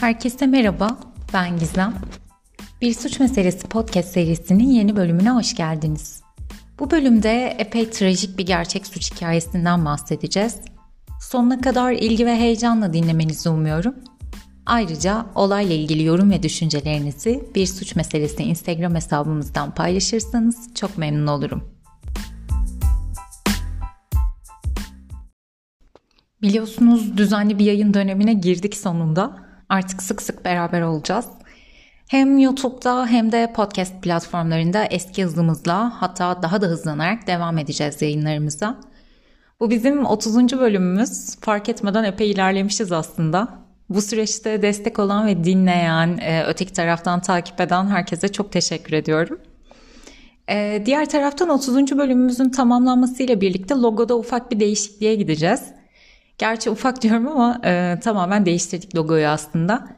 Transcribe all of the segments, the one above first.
Herkese merhaba, ben Gizem. Bir Suç Meselesi podcast serisinin yeni bölümüne hoş geldiniz. Bu bölümde epey trajik bir gerçek suç hikayesinden bahsedeceğiz. Sonuna kadar ilgi ve heyecanla dinlemenizi umuyorum. Ayrıca olayla ilgili yorum ve düşüncelerinizi Bir Suç Meselesi Instagram hesabımızdan paylaşırsanız çok memnun olurum. Biliyorsunuz düzenli bir yayın dönemine girdik sonunda. Artık sık sık beraber olacağız. Hem YouTube'da hem de podcast platformlarında eski hızımızla hatta daha da hızlanarak devam edeceğiz yayınlarımıza. Bu bizim 30. bölümümüz. Fark etmeden epey ilerlemişiz aslında. Bu süreçte destek olan ve dinleyen, e, öteki taraftan takip eden herkese çok teşekkür ediyorum. E, diğer taraftan 30. bölümümüzün tamamlanmasıyla birlikte logoda ufak bir değişikliğe gideceğiz. Gerçi ufak diyorum ama e, tamamen değiştirdik logoyu aslında.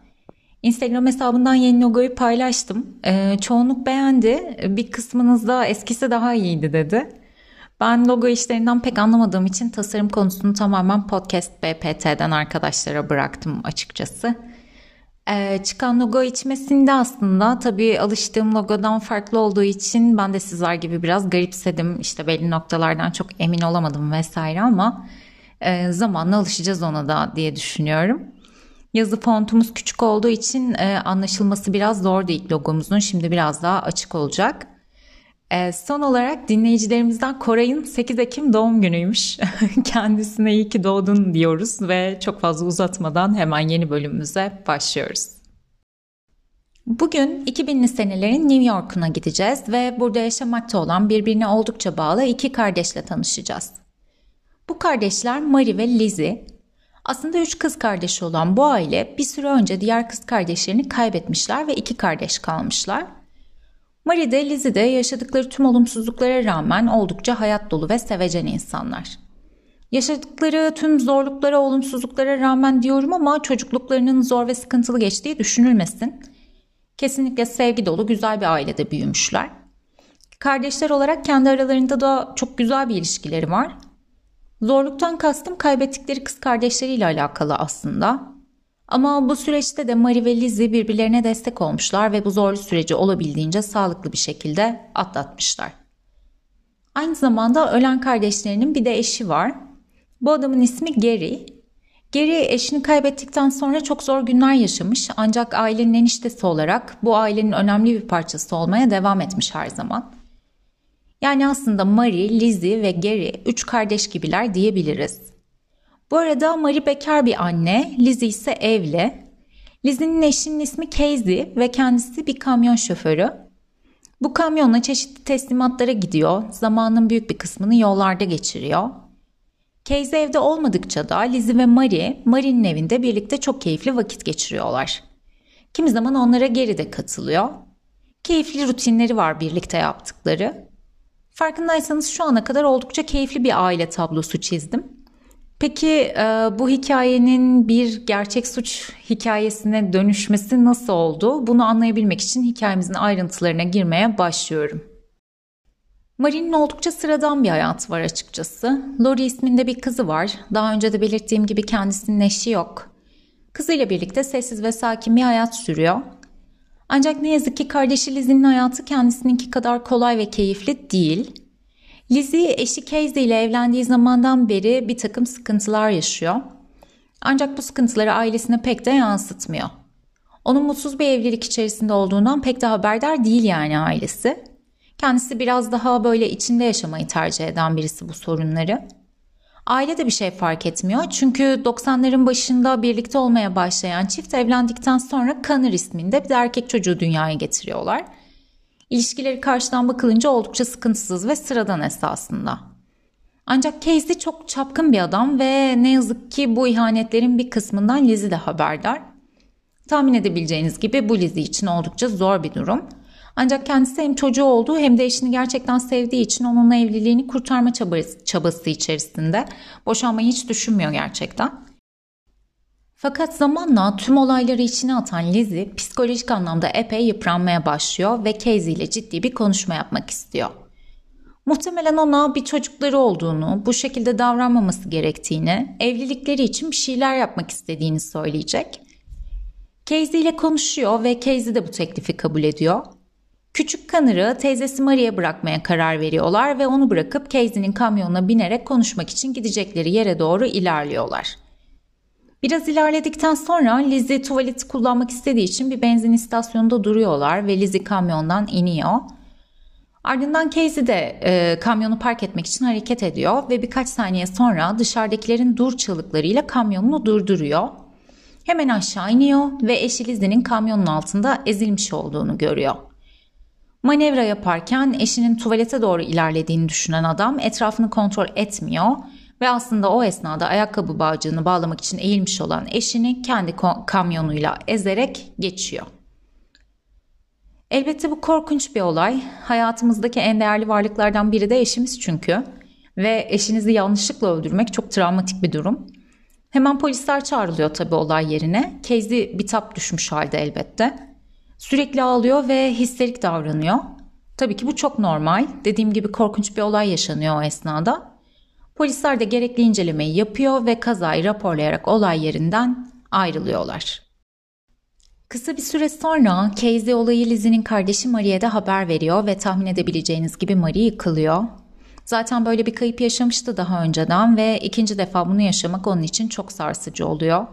Instagram hesabından yeni logoyu paylaştım. E, çoğunluk beğendi. Bir kısmınız da eskisi daha iyiydi dedi. Ben logo işlerinden pek anlamadığım için tasarım konusunu tamamen Podcast BPT'den arkadaşlara bıraktım açıkçası. Ee, çıkan logo içmesinde aslında tabii alıştığım logodan farklı olduğu için ben de sizler gibi biraz garipsedim. İşte belli noktalardan çok emin olamadım vesaire ama e, zamanla alışacağız ona da diye düşünüyorum. Yazı fontumuz küçük olduğu için e, anlaşılması biraz zor değil logomuzun. Şimdi biraz daha açık olacak. E, son olarak dinleyicilerimizden Koray'ın 8 Ekim doğum günüymüş. Kendisine iyi ki doğdun diyoruz ve çok fazla uzatmadan hemen yeni bölümümüze başlıyoruz. Bugün 2000'li senelerin New York'una gideceğiz ve burada yaşamakta olan birbirine oldukça bağlı iki kardeşle tanışacağız. Bu kardeşler Mary ve Lizzie. Aslında üç kız kardeşi olan bu aile bir süre önce diğer kız kardeşlerini kaybetmişler ve iki kardeş kalmışlar. Mary de Lizzie de yaşadıkları tüm olumsuzluklara rağmen oldukça hayat dolu ve sevecen insanlar. Yaşadıkları tüm zorluklara, olumsuzluklara rağmen diyorum ama çocukluklarının zor ve sıkıntılı geçtiği düşünülmesin. Kesinlikle sevgi dolu güzel bir ailede büyümüşler. Kardeşler olarak kendi aralarında da çok güzel bir ilişkileri var. Zorluktan kastım kaybettikleri kız kardeşleriyle alakalı aslında. Ama bu süreçte de Mary ve Lizzie birbirlerine destek olmuşlar ve bu zorlu süreci olabildiğince sağlıklı bir şekilde atlatmışlar. Aynı zamanda ölen kardeşlerinin bir de eşi var. Bu adamın ismi Gary. Gary eşini kaybettikten sonra çok zor günler yaşamış ancak ailenin eniştesi olarak bu ailenin önemli bir parçası olmaya devam etmiş her zaman. Yani aslında Mary, Lizzie ve Gary üç kardeş gibiler diyebiliriz. Bu arada Mary bekar bir anne, Lizzie ise evli. Lizzie'nin eşinin ismi Casey ve kendisi bir kamyon şoförü. Bu kamyonla çeşitli teslimatlara gidiyor, zamanın büyük bir kısmını yollarda geçiriyor. Casey evde olmadıkça da Lizzie ve Mary, Mary'nin evinde birlikte çok keyifli vakit geçiriyorlar. Kimi zaman onlara Gary de katılıyor. Keyifli rutinleri var birlikte yaptıkları. Farkındaysanız şu ana kadar oldukça keyifli bir aile tablosu çizdim. Peki e, bu hikayenin bir gerçek suç hikayesine dönüşmesi nasıl oldu? Bunu anlayabilmek için hikayemizin ayrıntılarına girmeye başlıyorum. Marie'nin oldukça sıradan bir hayatı var açıkçası. Lori isminde bir kızı var. Daha önce de belirttiğim gibi kendisinin eşi yok. Kızıyla birlikte sessiz ve sakin bir hayat sürüyor. Ancak ne yazık ki kardeşi Lizzie'nin hayatı kendisininki kadar kolay ve keyifli değil. Lizzie eşi Casey ile evlendiği zamandan beri bir takım sıkıntılar yaşıyor. Ancak bu sıkıntıları ailesine pek de yansıtmıyor. Onun mutsuz bir evlilik içerisinde olduğundan pek de haberdar değil yani ailesi. Kendisi biraz daha böyle içinde yaşamayı tercih eden birisi bu sorunları. Aile de bir şey fark etmiyor. Çünkü 90'ların başında birlikte olmaya başlayan çift evlendikten sonra Connor isminde bir de erkek çocuğu dünyaya getiriyorlar. İlişkileri karşıdan bakılınca oldukça sıkıntısız ve sıradan esasında. Ancak Casey çok çapkın bir adam ve ne yazık ki bu ihanetlerin bir kısmından Lizzie de haberdar. Tahmin edebileceğiniz gibi bu Lizzie için oldukça zor bir durum. Ancak kendisi hem çocuğu olduğu hem de eşini gerçekten sevdiği için onunla evliliğini kurtarma çabası, içerisinde. Boşanmayı hiç düşünmüyor gerçekten. Fakat zamanla tüm olayları içine atan Lizzie psikolojik anlamda epey yıpranmaya başlıyor ve Casey ile ciddi bir konuşma yapmak istiyor. Muhtemelen ona bir çocukları olduğunu, bu şekilde davranmaması gerektiğini, evlilikleri için bir şeyler yapmak istediğini söyleyecek. Casey ile konuşuyor ve Casey de bu teklifi kabul ediyor. Küçük Connor'ı teyzesi Maria'ya bırakmaya karar veriyorlar ve onu bırakıp Casey'nin kamyonuna binerek konuşmak için gidecekleri yere doğru ilerliyorlar. Biraz ilerledikten sonra Lizzie tuvaleti kullanmak istediği için bir benzin istasyonunda duruyorlar ve Lizzie kamyondan iniyor. Ardından Casey de e, kamyonu park etmek için hareket ediyor ve birkaç saniye sonra dışarıdakilerin dur çığlıklarıyla kamyonunu durduruyor. Hemen aşağı iniyor ve eşi Lizzie'nin kamyonun altında ezilmiş olduğunu görüyor. Manevra yaparken eşinin tuvalete doğru ilerlediğini düşünen adam etrafını kontrol etmiyor ve aslında o esnada ayakkabı bağcığını bağlamak için eğilmiş olan eşini kendi kamyonuyla ezerek geçiyor. Elbette bu korkunç bir olay. Hayatımızdaki en değerli varlıklardan biri de eşimiz çünkü. Ve eşinizi yanlışlıkla öldürmek çok travmatik bir durum. Hemen polisler çağrılıyor tabii olay yerine. Casey bitap düşmüş halde elbette. Sürekli ağlıyor ve histerik davranıyor. Tabii ki bu çok normal. Dediğim gibi korkunç bir olay yaşanıyor o esnada. Polisler de gerekli incelemeyi yapıyor ve kazayı raporlayarak olay yerinden ayrılıyorlar. Kısa bir süre sonra Casey olayı Lizzie'nin kardeşi Marie'ye de haber veriyor ve tahmin edebileceğiniz gibi Marie yıkılıyor. Zaten böyle bir kayıp yaşamıştı daha önceden ve ikinci defa bunu yaşamak onun için çok sarsıcı oluyor.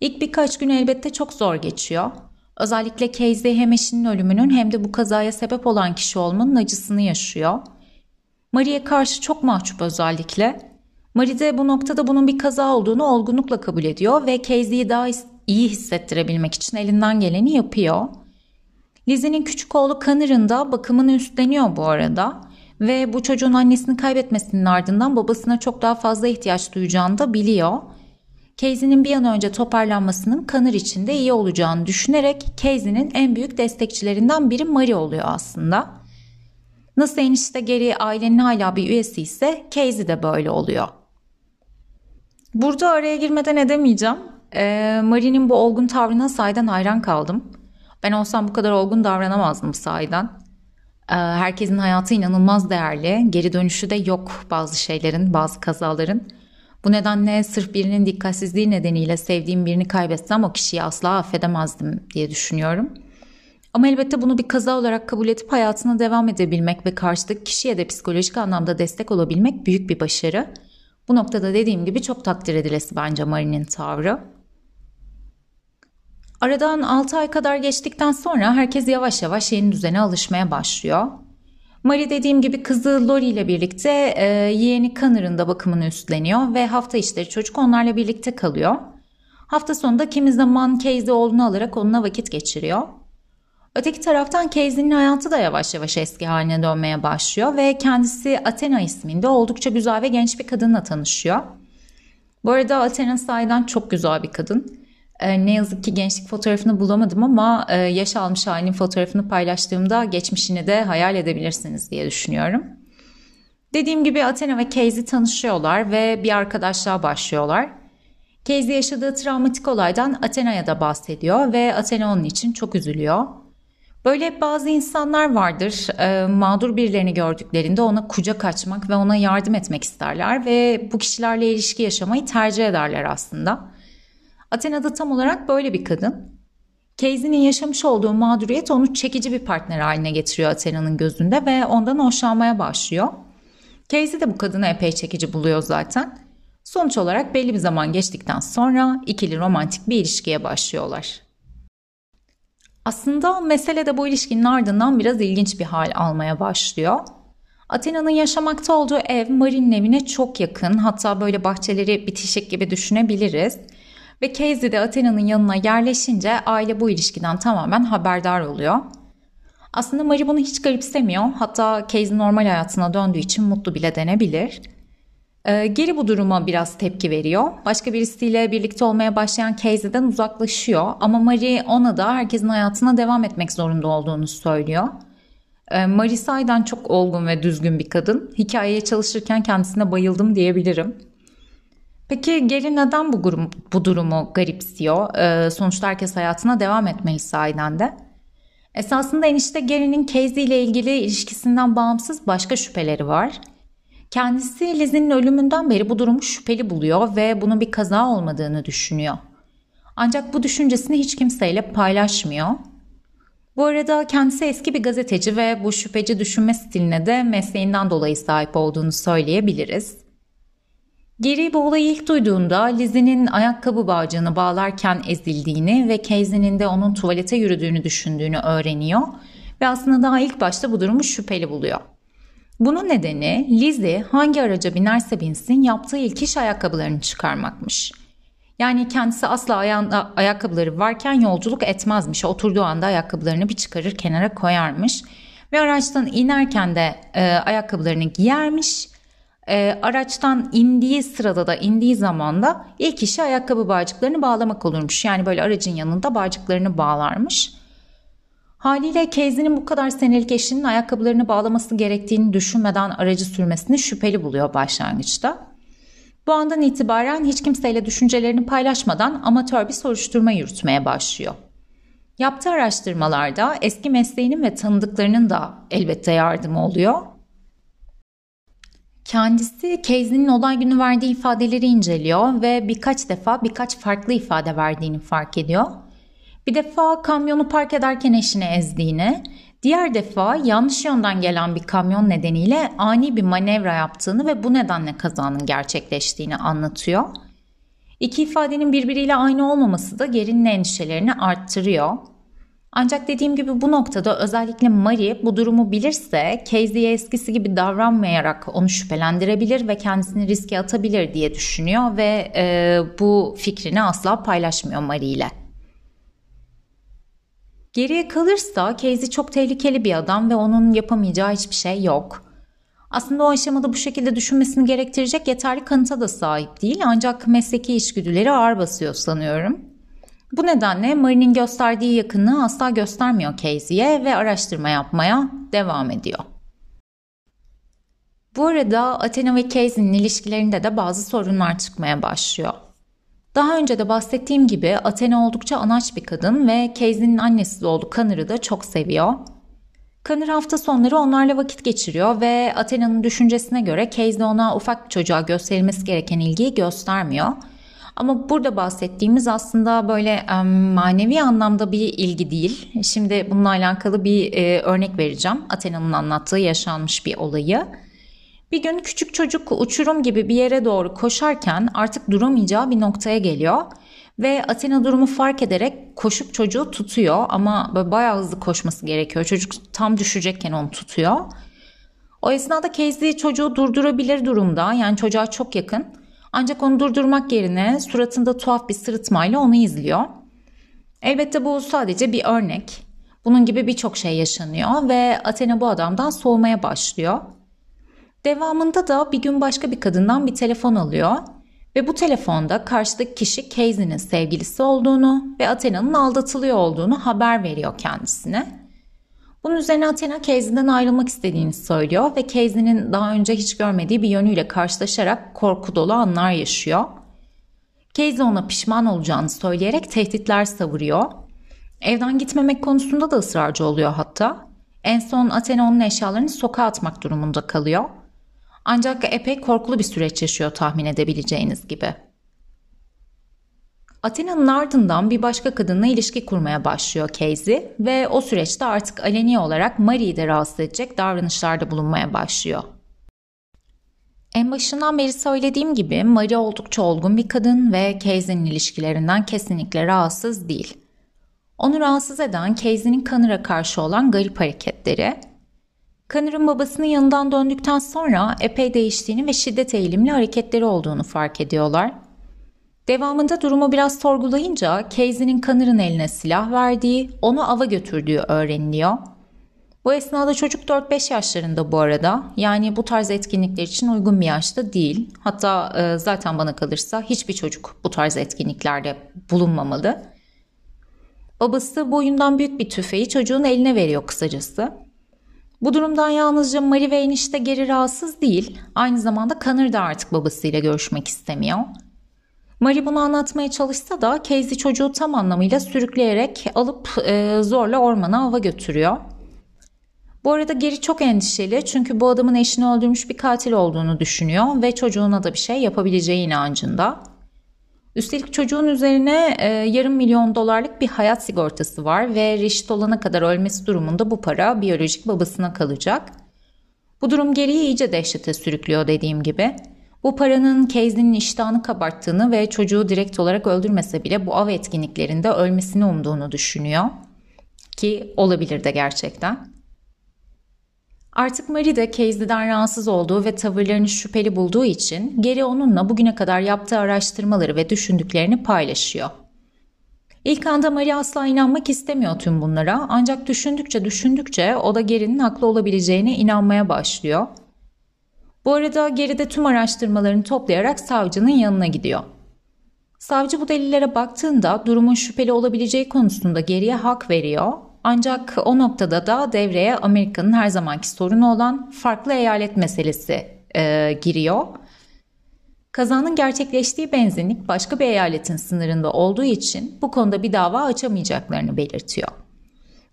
İlk birkaç gün elbette çok zor geçiyor. Özellikle Casey hem eşinin ölümünün hem de bu kazaya sebep olan kişi olmanın acısını yaşıyor. Marie'ye karşı çok mahcup özellikle. Marie de bu noktada bunun bir kaza olduğunu olgunlukla kabul ediyor ve Casey'yi daha iyi hissettirebilmek için elinden geleni yapıyor. Lizzie'nin küçük oğlu Connor'ın da bakımını üstleniyor bu arada ve bu çocuğun annesini kaybetmesinin ardından babasına çok daha fazla ihtiyaç duyacağını da biliyor. Casey'nin bir an önce toparlanmasının Connor için de iyi olacağını düşünerek Casey'nin en büyük destekçilerinden biri Marie oluyor aslında. Nasıl enişte geri ailenin hala bir üyesi ise Casey de böyle oluyor. Burada araya girmeden edemeyeceğim. Ee, Marie'nin bu olgun tavrına sahiden hayran kaldım. Ben olsam bu kadar olgun davranamazdım sahiden. Ee, herkesin hayatı inanılmaz değerli. Geri dönüşü de yok bazı şeylerin, bazı kazaların. Bu nedenle sırf birinin dikkatsizliği nedeniyle sevdiğim birini kaybetsem o kişiyi asla affedemezdim diye düşünüyorum. Ama elbette bunu bir kaza olarak kabul edip hayatına devam edebilmek ve karşıdaki kişiye de psikolojik anlamda destek olabilmek büyük bir başarı. Bu noktada dediğim gibi çok takdir edilesi bence Marie'nin tavrı. Aradan 6 ay kadar geçtikten sonra herkes yavaş yavaş yeni düzene alışmaya başlıyor. Marie dediğim gibi kızı Lori ile birlikte e, yeğeni Connor'ın da bakımını üstleniyor ve hafta içleri çocuk onlarla birlikte kalıyor. Hafta sonunda kimi zaman Casey oğlunu alarak onunla vakit geçiriyor. Öteki taraftan Casey'nin hayatı da yavaş yavaş eski haline dönmeye başlıyor ve kendisi Athena isminde oldukça güzel ve genç bir kadınla tanışıyor. Bu arada Athena sahiden çok güzel bir kadın. Ee, ne yazık ki gençlik fotoğrafını bulamadım ama e, yaş almış halinin fotoğrafını paylaştığımda geçmişini de hayal edebilirsiniz diye düşünüyorum. Dediğim gibi Athena ve Casey tanışıyorlar ve bir arkadaşlığa başlıyorlar. Casey yaşadığı travmatik olaydan Athena'ya da bahsediyor ve Athena onun için çok üzülüyor. Böyle bazı insanlar vardır e, mağdur birilerini gördüklerinde ona kucak açmak ve ona yardım etmek isterler ve bu kişilerle ilişki yaşamayı tercih ederler aslında. Athena da tam olarak böyle bir kadın. Casey'nin yaşamış olduğu mağduriyet onu çekici bir partner haline getiriyor Athena'nın gözünde ve ondan hoşlanmaya başlıyor. Casey de bu kadını epey çekici buluyor zaten. Sonuç olarak belli bir zaman geçtikten sonra ikili romantik bir ilişkiye başlıyorlar. Aslında mesele de bu ilişkinin ardından biraz ilginç bir hal almaya başlıyor. Athena'nın yaşamakta olduğu ev Mari'nin evine çok yakın hatta böyle bahçeleri bitişik gibi düşünebiliriz. Ve Casey de Athena'nın yanına yerleşince aile bu ilişkiden tamamen haberdar oluyor. Aslında Marie bunu hiç garipsemiyor. Hatta Casey normal hayatına döndüğü için mutlu bile denebilir. Ee, geri bu duruma biraz tepki veriyor. Başka birisiyle birlikte olmaya başlayan Casey'den uzaklaşıyor. Ama Marie ona da herkesin hayatına devam etmek zorunda olduğunu söylüyor. Ee, Marie sayeden çok olgun ve düzgün bir kadın. Hikayeye çalışırken kendisine bayıldım diyebilirim. Peki Geri neden bu, durum, bu durumu garipsiyor? Ee, sonuçta herkes hayatına devam etmeyi sahiden de. Esasında enişte Gary'nin Casey ile ilgili ilişkisinden bağımsız başka şüpheleri var. Kendisi Liz'in ölümünden beri bu durumu şüpheli buluyor ve bunun bir kaza olmadığını düşünüyor. Ancak bu düşüncesini hiç kimseyle paylaşmıyor. Bu arada kendisi eski bir gazeteci ve bu şüpheci düşünme stiline de mesleğinden dolayı sahip olduğunu söyleyebiliriz. Geri bu olayı ilk duyduğunda Lizzie'nin ayakkabı bağcığını bağlarken ezildiğini ve Casey'nin de onun tuvalete yürüdüğünü düşündüğünü öğreniyor ve aslında daha ilk başta bu durumu şüpheli buluyor. Bunun nedeni Lizzie hangi araca binerse binsin yaptığı ilk iş ayakkabılarını çıkarmakmış. Yani kendisi asla ayağında ayakkabıları varken yolculuk etmezmiş. Oturduğu anda ayakkabılarını bir çıkarır kenara koyarmış. Ve araçtan inerken de e, ayakkabılarını giyermiş. E, araçtan indiği sırada da indiği zaman da ilk işi ayakkabı bağcıklarını bağlamak olurmuş. Yani böyle aracın yanında bağcıklarını bağlarmış. Haliyle Casey'nin bu kadar senelik eşinin ayakkabılarını bağlaması gerektiğini düşünmeden aracı sürmesini şüpheli buluyor başlangıçta. Bu andan itibaren hiç kimseyle düşüncelerini paylaşmadan amatör bir soruşturma yürütmeye başlıyor. Yaptığı araştırmalarda eski mesleğinin ve tanıdıklarının da elbette yardımı oluyor. Kendisi Casey'nin olay günü verdiği ifadeleri inceliyor ve birkaç defa birkaç farklı ifade verdiğini fark ediyor. Bir defa kamyonu park ederken eşini ezdiğini, diğer defa yanlış yönden gelen bir kamyon nedeniyle ani bir manevra yaptığını ve bu nedenle kazanın gerçekleştiğini anlatıyor. İki ifadenin birbiriyle aynı olmaması da gerinin endişelerini arttırıyor. Ancak dediğim gibi bu noktada özellikle Marie bu durumu bilirse Casey'ye eskisi gibi davranmayarak onu şüphelendirebilir ve kendisini riske atabilir diye düşünüyor ve e, bu fikrini asla paylaşmıyor Marie ile. Geriye kalırsa Casey çok tehlikeli bir adam ve onun yapamayacağı hiçbir şey yok. Aslında o aşamada bu şekilde düşünmesini gerektirecek yeterli kanıta da sahip değil ancak mesleki içgüdüleri ağır basıyor sanıyorum. Bu nedenle Marie'nin gösterdiği yakınlığı asla göstermiyor Casey'ye ve araştırma yapmaya devam ediyor. Bu arada Athena ve Casey'nin ilişkilerinde de bazı sorunlar çıkmaya başlıyor. Daha önce de bahsettiğim gibi Athena oldukça anaç bir kadın ve Casey'nin annesi oğlu Connor'ı da çok seviyor. Connor hafta sonları onlarla vakit geçiriyor ve Athena'nın düşüncesine göre Casey ona ufak bir çocuğa gösterilmesi gereken ilgiyi göstermiyor. Ama burada bahsettiğimiz aslında böyle manevi anlamda bir ilgi değil. Şimdi bununla alakalı bir e, örnek vereceğim. Athena'nın anlattığı yaşanmış bir olayı. Bir gün küçük çocuk uçurum gibi bir yere doğru koşarken artık duramayacağı bir noktaya geliyor ve Athena durumu fark ederek koşup çocuğu tutuyor ama böyle bayağı hızlı koşması gerekiyor. Çocuk tam düşecekken onu tutuyor. O esnada Casey çocuğu durdurabilir durumda yani çocuğa çok yakın. Ancak onu durdurmak yerine suratında tuhaf bir sırıtmayla onu izliyor. Elbette bu sadece bir örnek. Bunun gibi birçok şey yaşanıyor ve Athena bu adamdan soğumaya başlıyor. Devamında da bir gün başka bir kadından bir telefon alıyor ve bu telefonda karşıdaki kişi Casey'nin sevgilisi olduğunu ve Athena'nın aldatılıyor olduğunu haber veriyor kendisine. Bunun üzerine Athena Casey'den ayrılmak istediğini söylüyor ve Casey'nin daha önce hiç görmediği bir yönüyle karşılaşarak korku dolu anlar yaşıyor. Casey ona pişman olacağını söyleyerek tehditler savuruyor. Evden gitmemek konusunda da ısrarcı oluyor hatta. En son Athena onun eşyalarını sokağa atmak durumunda kalıyor. Ancak epey korkulu bir süreç yaşıyor tahmin edebileceğiniz gibi. Athena'nın ardından bir başka kadınla ilişki kurmaya başlıyor Casey ve o süreçte artık aleni olarak Marie'yi de rahatsız edecek davranışlarda bulunmaya başlıyor. En başından beri söylediğim gibi Marie oldukça olgun bir kadın ve Casey'nin ilişkilerinden kesinlikle rahatsız değil. Onu rahatsız eden Casey'nin Connor'a karşı olan garip hareketleri, Connor'ın babasının yanından döndükten sonra epey değiştiğini ve şiddet eğilimli hareketleri olduğunu fark ediyorlar. Devamında durumu biraz sorgulayınca Casey'nin Connor'ın eline silah verdiği, onu ava götürdüğü öğreniliyor. Bu esnada çocuk 4-5 yaşlarında bu arada. Yani bu tarz etkinlikler için uygun bir yaşta değil. Hatta e, zaten bana kalırsa hiçbir çocuk bu tarz etkinliklerde bulunmamalı. Babası boyundan büyük bir tüfeği çocuğun eline veriyor kısacası. Bu durumdan yalnızca Marie ve enişte geri rahatsız değil, aynı zamanda Connor da artık babasıyla görüşmek istemiyor. Marie bunu anlatmaya çalışsa da Casey çocuğu tam anlamıyla sürükleyerek alıp e, zorla ormana ava götürüyor. Bu arada Geri çok endişeli çünkü bu adamın eşini öldürmüş bir katil olduğunu düşünüyor ve çocuğuna da bir şey yapabileceği inancında. Üstelik çocuğun üzerine e, yarım milyon dolarlık bir hayat sigortası var ve reşit olana kadar ölmesi durumunda bu para biyolojik babasına kalacak. Bu durum geriye iyice dehşete sürüklüyor dediğim gibi. Bu paranın Casey'nin iştahını kabarttığını ve çocuğu direkt olarak öldürmese bile bu av etkinliklerinde ölmesini umduğunu düşünüyor. Ki olabilir de gerçekten. Artık Marie de Casey'den rahatsız olduğu ve tavırlarını şüpheli bulduğu için geri onunla bugüne kadar yaptığı araştırmaları ve düşündüklerini paylaşıyor. İlk anda Marie asla inanmak istemiyor tüm bunlara ancak düşündükçe düşündükçe o da Gary'nin haklı olabileceğine inanmaya başlıyor. Bu arada Gary tüm araştırmalarını toplayarak savcının yanına gidiyor. Savcı bu delillere baktığında durumun şüpheli olabileceği konusunda geriye hak veriyor ancak o noktada da devreye Amerika'nın her zamanki sorunu olan farklı eyalet meselesi e, giriyor. Kazanın gerçekleştiği benzinlik başka bir eyaletin sınırında olduğu için bu konuda bir dava açamayacaklarını belirtiyor.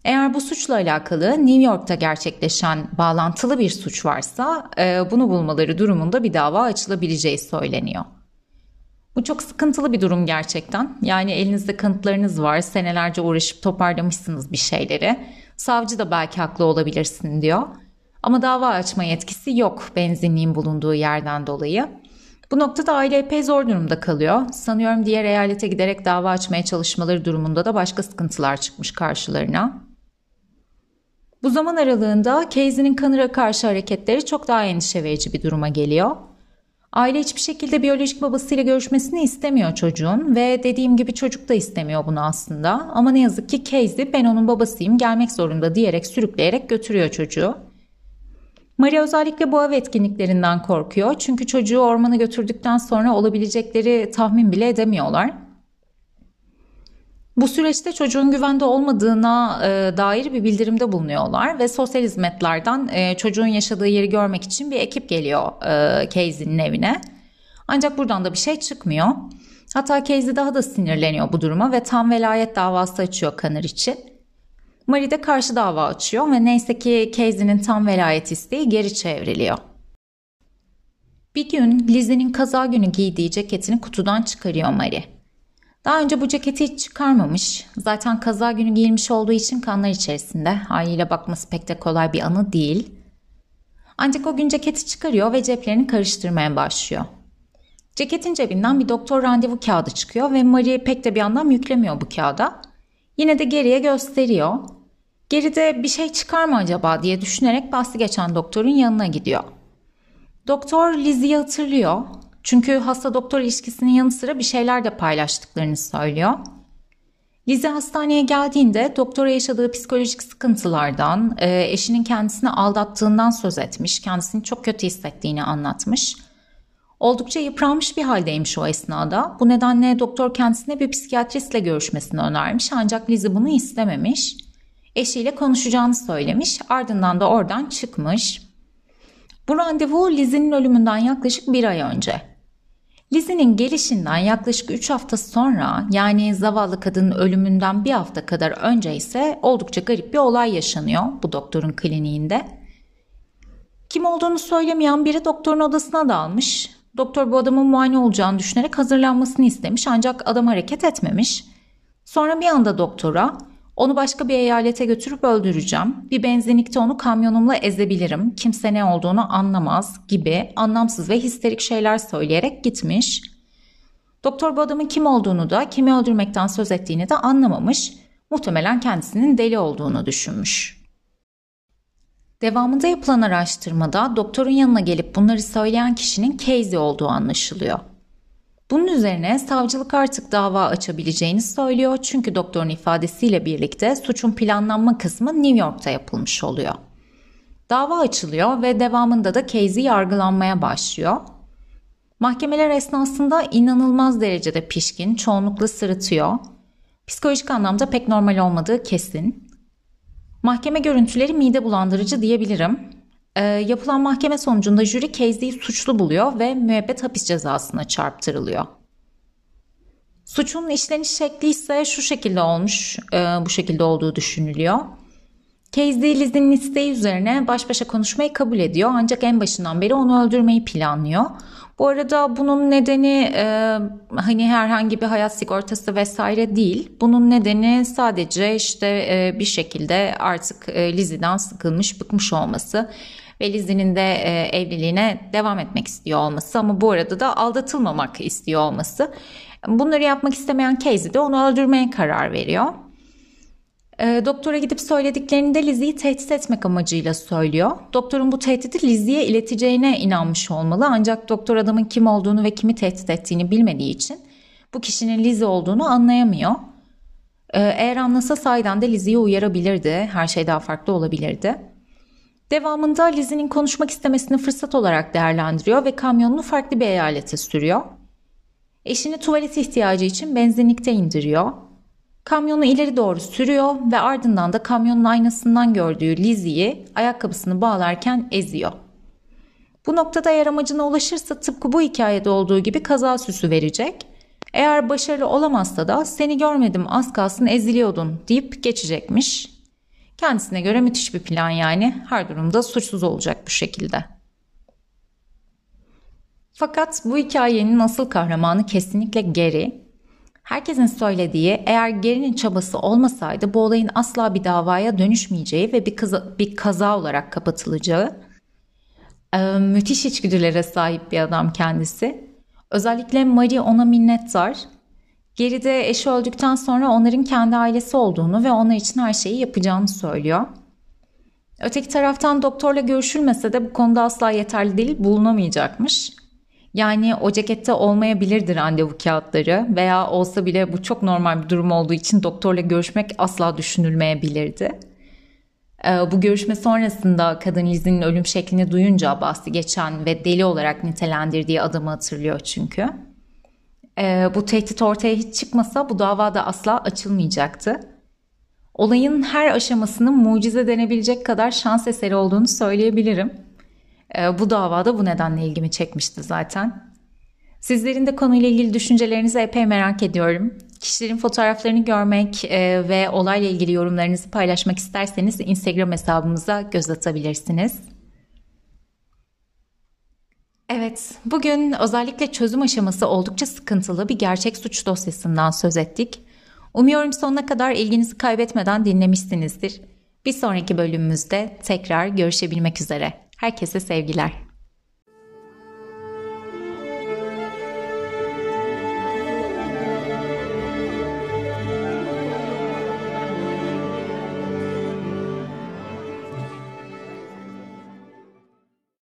Eğer bu suçla alakalı New York'ta gerçekleşen bağlantılı bir suç varsa e, bunu bulmaları durumunda bir dava açılabileceği söyleniyor. Bu çok sıkıntılı bir durum gerçekten. Yani elinizde kanıtlarınız var, senelerce uğraşıp toparlamışsınız bir şeyleri. Savcı da belki haklı olabilirsin diyor. Ama dava açma yetkisi yok benzinliğin bulunduğu yerden dolayı. Bu noktada aile epey zor durumda kalıyor. Sanıyorum diğer eyalete giderek dava açmaya çalışmaları durumunda da başka sıkıntılar çıkmış karşılarına. Bu zaman aralığında Casey'nin kanıra karşı hareketleri çok daha endişe verici bir duruma geliyor. Aile hiçbir şekilde biyolojik babasıyla görüşmesini istemiyor çocuğun ve dediğim gibi çocuk da istemiyor bunu aslında. Ama ne yazık ki Casey ben onun babasıyım gelmek zorunda diyerek sürükleyerek götürüyor çocuğu. Maria özellikle bu av etkinliklerinden korkuyor çünkü çocuğu ormana götürdükten sonra olabilecekleri tahmin bile edemiyorlar. Bu süreçte çocuğun güvende olmadığına e, dair bir bildirimde bulunuyorlar ve sosyal hizmetlerden e, çocuğun yaşadığı yeri görmek için bir ekip geliyor e, Casey'nin evine. Ancak buradan da bir şey çıkmıyor. Hatta Casey daha da sinirleniyor bu duruma ve tam velayet davası açıyor Kanır için. Marie de karşı dava açıyor ve neyse ki Casey'nin tam velayet isteği geri çevriliyor. Bir gün Lizzie'nin kaza günü giydiği ceketini kutudan çıkarıyor Marie. Daha önce bu ceketi hiç çıkarmamış. Zaten kaza günü giyilmiş olduğu için kanlar içerisinde. Haliyle bakması pek de kolay bir anı değil. Ancak o gün ceketi çıkarıyor ve ceplerini karıştırmaya başlıyor. Ceketin cebinden bir doktor randevu kağıdı çıkıyor ve Marie pek de bir anlam yüklemiyor bu kağıda. Yine de geriye gösteriyor. Geride bir şey çıkar mı acaba diye düşünerek bahsi geçen doktorun yanına gidiyor. Doktor Lizzie'yi hatırlıyor çünkü hasta doktor ilişkisinin yanı sıra bir şeyler de paylaştıklarını söylüyor. Lize hastaneye geldiğinde doktora yaşadığı psikolojik sıkıntılardan, e, eşinin kendisini aldattığından söz etmiş, kendisini çok kötü hissettiğini anlatmış. Oldukça yıpranmış bir haldeymiş o esnada. Bu nedenle doktor kendisine bir psikiyatristle görüşmesini önermiş ancak Lize bunu istememiş. Eşiyle konuşacağını söylemiş ardından da oradan çıkmış. Bu randevu Liz'in ölümünden yaklaşık bir ay önce. Lizzie'nin gelişinden yaklaşık 3 hafta sonra yani zavallı kadının ölümünden bir hafta kadar önce ise oldukça garip bir olay yaşanıyor bu doktorun kliniğinde. Kim olduğunu söylemeyen biri doktorun odasına dalmış. Doktor bu adamın muayene olacağını düşünerek hazırlanmasını istemiş ancak adam hareket etmemiş. Sonra bir anda doktora onu başka bir eyalete götürüp öldüreceğim. Bir benzinlikte onu kamyonumla ezebilirim. Kimse ne olduğunu anlamaz gibi anlamsız ve histerik şeyler söyleyerek gitmiş. Doktor bu adamın kim olduğunu da kimi öldürmekten söz ettiğini de anlamamış. Muhtemelen kendisinin deli olduğunu düşünmüş. Devamında yapılan araştırmada doktorun yanına gelip bunları söyleyen kişinin Casey olduğu anlaşılıyor. Bunun üzerine savcılık artık dava açabileceğini söylüyor çünkü doktorun ifadesiyle birlikte suçun planlanma kısmı New York'ta yapılmış oluyor. Dava açılıyor ve devamında da Casey yargılanmaya başlıyor. Mahkemeler esnasında inanılmaz derecede pişkin, çoğunlukla sırıtıyor. Psikolojik anlamda pek normal olmadığı kesin. Mahkeme görüntüleri mide bulandırıcı diyebilirim. E, yapılan mahkeme sonucunda jüri Casey'yi suçlu buluyor ve müebbet hapis cezasına çarptırılıyor. Suçun işleniş şekli ise şu şekilde olmuş, e, bu şekilde olduğu düşünülüyor. Casey Liz'in isteği üzerine baş başa konuşmayı kabul ediyor ancak en başından beri onu öldürmeyi planlıyor. Bu arada bunun nedeni e, hani herhangi bir hayat sigortası vesaire değil. Bunun nedeni sadece işte e, bir şekilde artık e, Lizzie'den sıkılmış, bıkmış olması ve Lizzie'nin de e, evliliğine devam etmek istiyor olması ama bu arada da aldatılmamak istiyor olması. Bunları yapmak istemeyen Casey de onu öldürmeye karar veriyor. E, doktora gidip söylediklerini de Lizzie'yi tehdit etmek amacıyla söylüyor. Doktorun bu tehdidi Lizzie'ye ileteceğine inanmış olmalı ancak doktor adamın kim olduğunu ve kimi tehdit ettiğini bilmediği için bu kişinin Lizzie olduğunu anlayamıyor. E, eğer anlasa sahiden de Lizzie'yi uyarabilirdi. Her şey daha farklı olabilirdi. Devamında Lizzie'nin konuşmak istemesini fırsat olarak değerlendiriyor ve kamyonunu farklı bir eyalete sürüyor. Eşini tuvalet ihtiyacı için benzinlikte indiriyor. Kamyonu ileri doğru sürüyor ve ardından da kamyonun aynasından gördüğü Lizzie'yi ayakkabısını bağlarken eziyor. Bu noktada eğer amacına ulaşırsa tıpkı bu hikayede olduğu gibi kaza süsü verecek. Eğer başarılı olamazsa da seni görmedim az kalsın eziliyordun deyip geçecekmiş. Kendisine göre müthiş bir plan yani. Her durumda suçsuz olacak bu şekilde. Fakat bu hikayenin asıl kahramanı kesinlikle Gary. Herkesin söylediği eğer Gary'nin çabası olmasaydı bu olayın asla bir davaya dönüşmeyeceği ve bir kaza, bir kaza olarak kapatılacağı. Ee, müthiş içgüdülere sahip bir adam kendisi. Özellikle Marie ona minnettar. Geride eşi öldükten sonra onların kendi ailesi olduğunu ve onlar için her şeyi yapacağını söylüyor. Öteki taraftan doktorla görüşülmese de bu konuda asla yeterli değil bulunamayacakmış. Yani o cekette olmayabilirdi randevu kağıtları veya olsa bile bu çok normal bir durum olduğu için doktorla görüşmek asla düşünülmeyebilirdi. Ee, bu görüşme sonrasında kadın Lizzie'nin ölüm şeklini duyunca bahsi geçen ve deli olarak nitelendirdiği adamı hatırlıyor çünkü. Ee, bu tehdit ortaya hiç çıkmasa bu dava da asla açılmayacaktı. Olayın her aşamasının mucize denebilecek kadar şans eseri olduğunu söyleyebilirim. Ee, bu davada bu nedenle ilgimi çekmişti zaten. Sizlerin de konuyla ilgili düşüncelerinizi epey merak ediyorum. Kişilerin fotoğraflarını görmek e, ve olayla ilgili yorumlarınızı paylaşmak isterseniz Instagram hesabımıza göz atabilirsiniz. Evet, bugün özellikle çözüm aşaması oldukça sıkıntılı bir gerçek suç dosyasından söz ettik. Umuyorum sonuna kadar ilginizi kaybetmeden dinlemişsinizdir. Bir sonraki bölümümüzde tekrar görüşebilmek üzere. Herkese sevgiler.